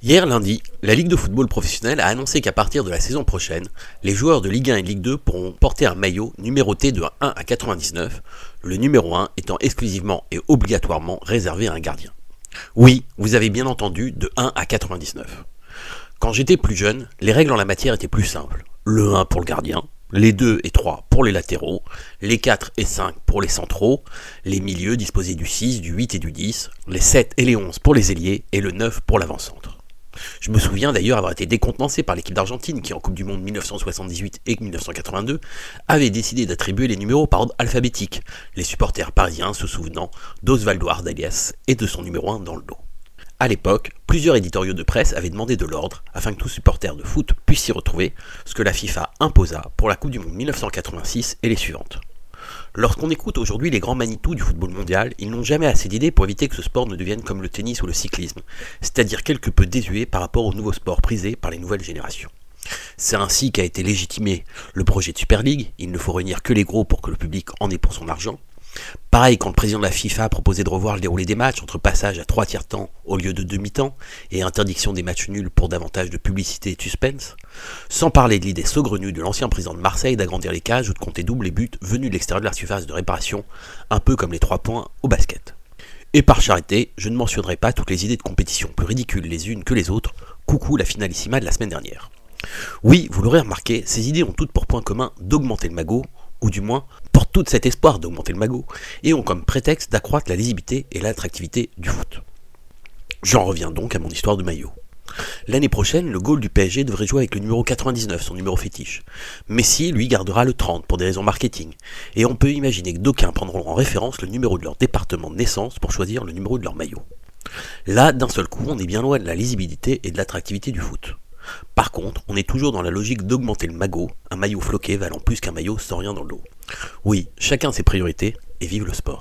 Hier lundi, la Ligue de football professionnel a annoncé qu'à partir de la saison prochaine, les joueurs de Ligue 1 et Ligue 2 pourront porter un maillot numéroté de 1 à 99, le numéro 1 étant exclusivement et obligatoirement réservé à un gardien. Oui, vous avez bien entendu, de 1 à 99. Quand j'étais plus jeune, les règles en la matière étaient plus simples. Le 1 pour le gardien, les 2 et 3 pour les latéraux, les 4 et 5 pour les centraux, les milieux disposés du 6, du 8 et du 10, les 7 et les 11 pour les ailiers et le 9 pour l'avant-centre. Je me souviens d'ailleurs avoir été décontenancé par l'équipe d'Argentine qui en Coupe du Monde 1978 et 1982 avait décidé d'attribuer les numéros par ordre alphabétique, les supporters parisiens se souvenant d'Osvaldo Ardalias et de son numéro 1 dans le dos. À l'époque, plusieurs éditoriaux de presse avaient demandé de l'ordre afin que tout supporter de foot puisse s'y retrouver, ce que la FIFA imposa pour la Coupe du Monde 1986 et les suivantes. Lorsqu'on écoute aujourd'hui les grands Manitou du football mondial, ils n'ont jamais assez d'idées pour éviter que ce sport ne devienne comme le tennis ou le cyclisme, c'est-à-dire quelque peu désuet par rapport aux nouveaux sports prisés par les nouvelles générations. C'est ainsi qu'a été légitimé le projet de Super League, il ne faut réunir que les gros pour que le public en ait pour son argent, Pareil quand le président de la FIFA a proposé de revoir le déroulé des matchs entre passage à trois tiers temps au lieu de demi-temps et interdiction des matchs nuls pour davantage de publicité et suspense. Sans parler de l'idée saugrenue de l'ancien président de Marseille d'agrandir les cages ou de compter double les buts venus de l'extérieur de la surface de réparation, un peu comme les trois points au basket. Et par charité, je ne mentionnerai pas toutes les idées de compétition plus ridicules les unes que les autres. Coucou la finalissima de la semaine dernière. Oui, vous l'aurez remarqué, ces idées ont toutes pour point commun d'augmenter le magot, ou du moins portent tout cet espoir d'augmenter le magot, et ont comme prétexte d'accroître la lisibilité et l'attractivité du foot. J'en reviens donc à mon histoire de maillot. L'année prochaine, le goal du PSG devrait jouer avec le numéro 99, son numéro fétiche. Messi, lui, gardera le 30 pour des raisons marketing. Et on peut imaginer que d'aucuns prendront en référence le numéro de leur département de naissance pour choisir le numéro de leur maillot. Là, d'un seul coup, on est bien loin de la lisibilité et de l'attractivité du foot. On est toujours dans la logique d'augmenter le magot, un maillot floqué valant plus qu'un maillot sans rien dans le dos. Oui, chacun ses priorités, et vive le sport.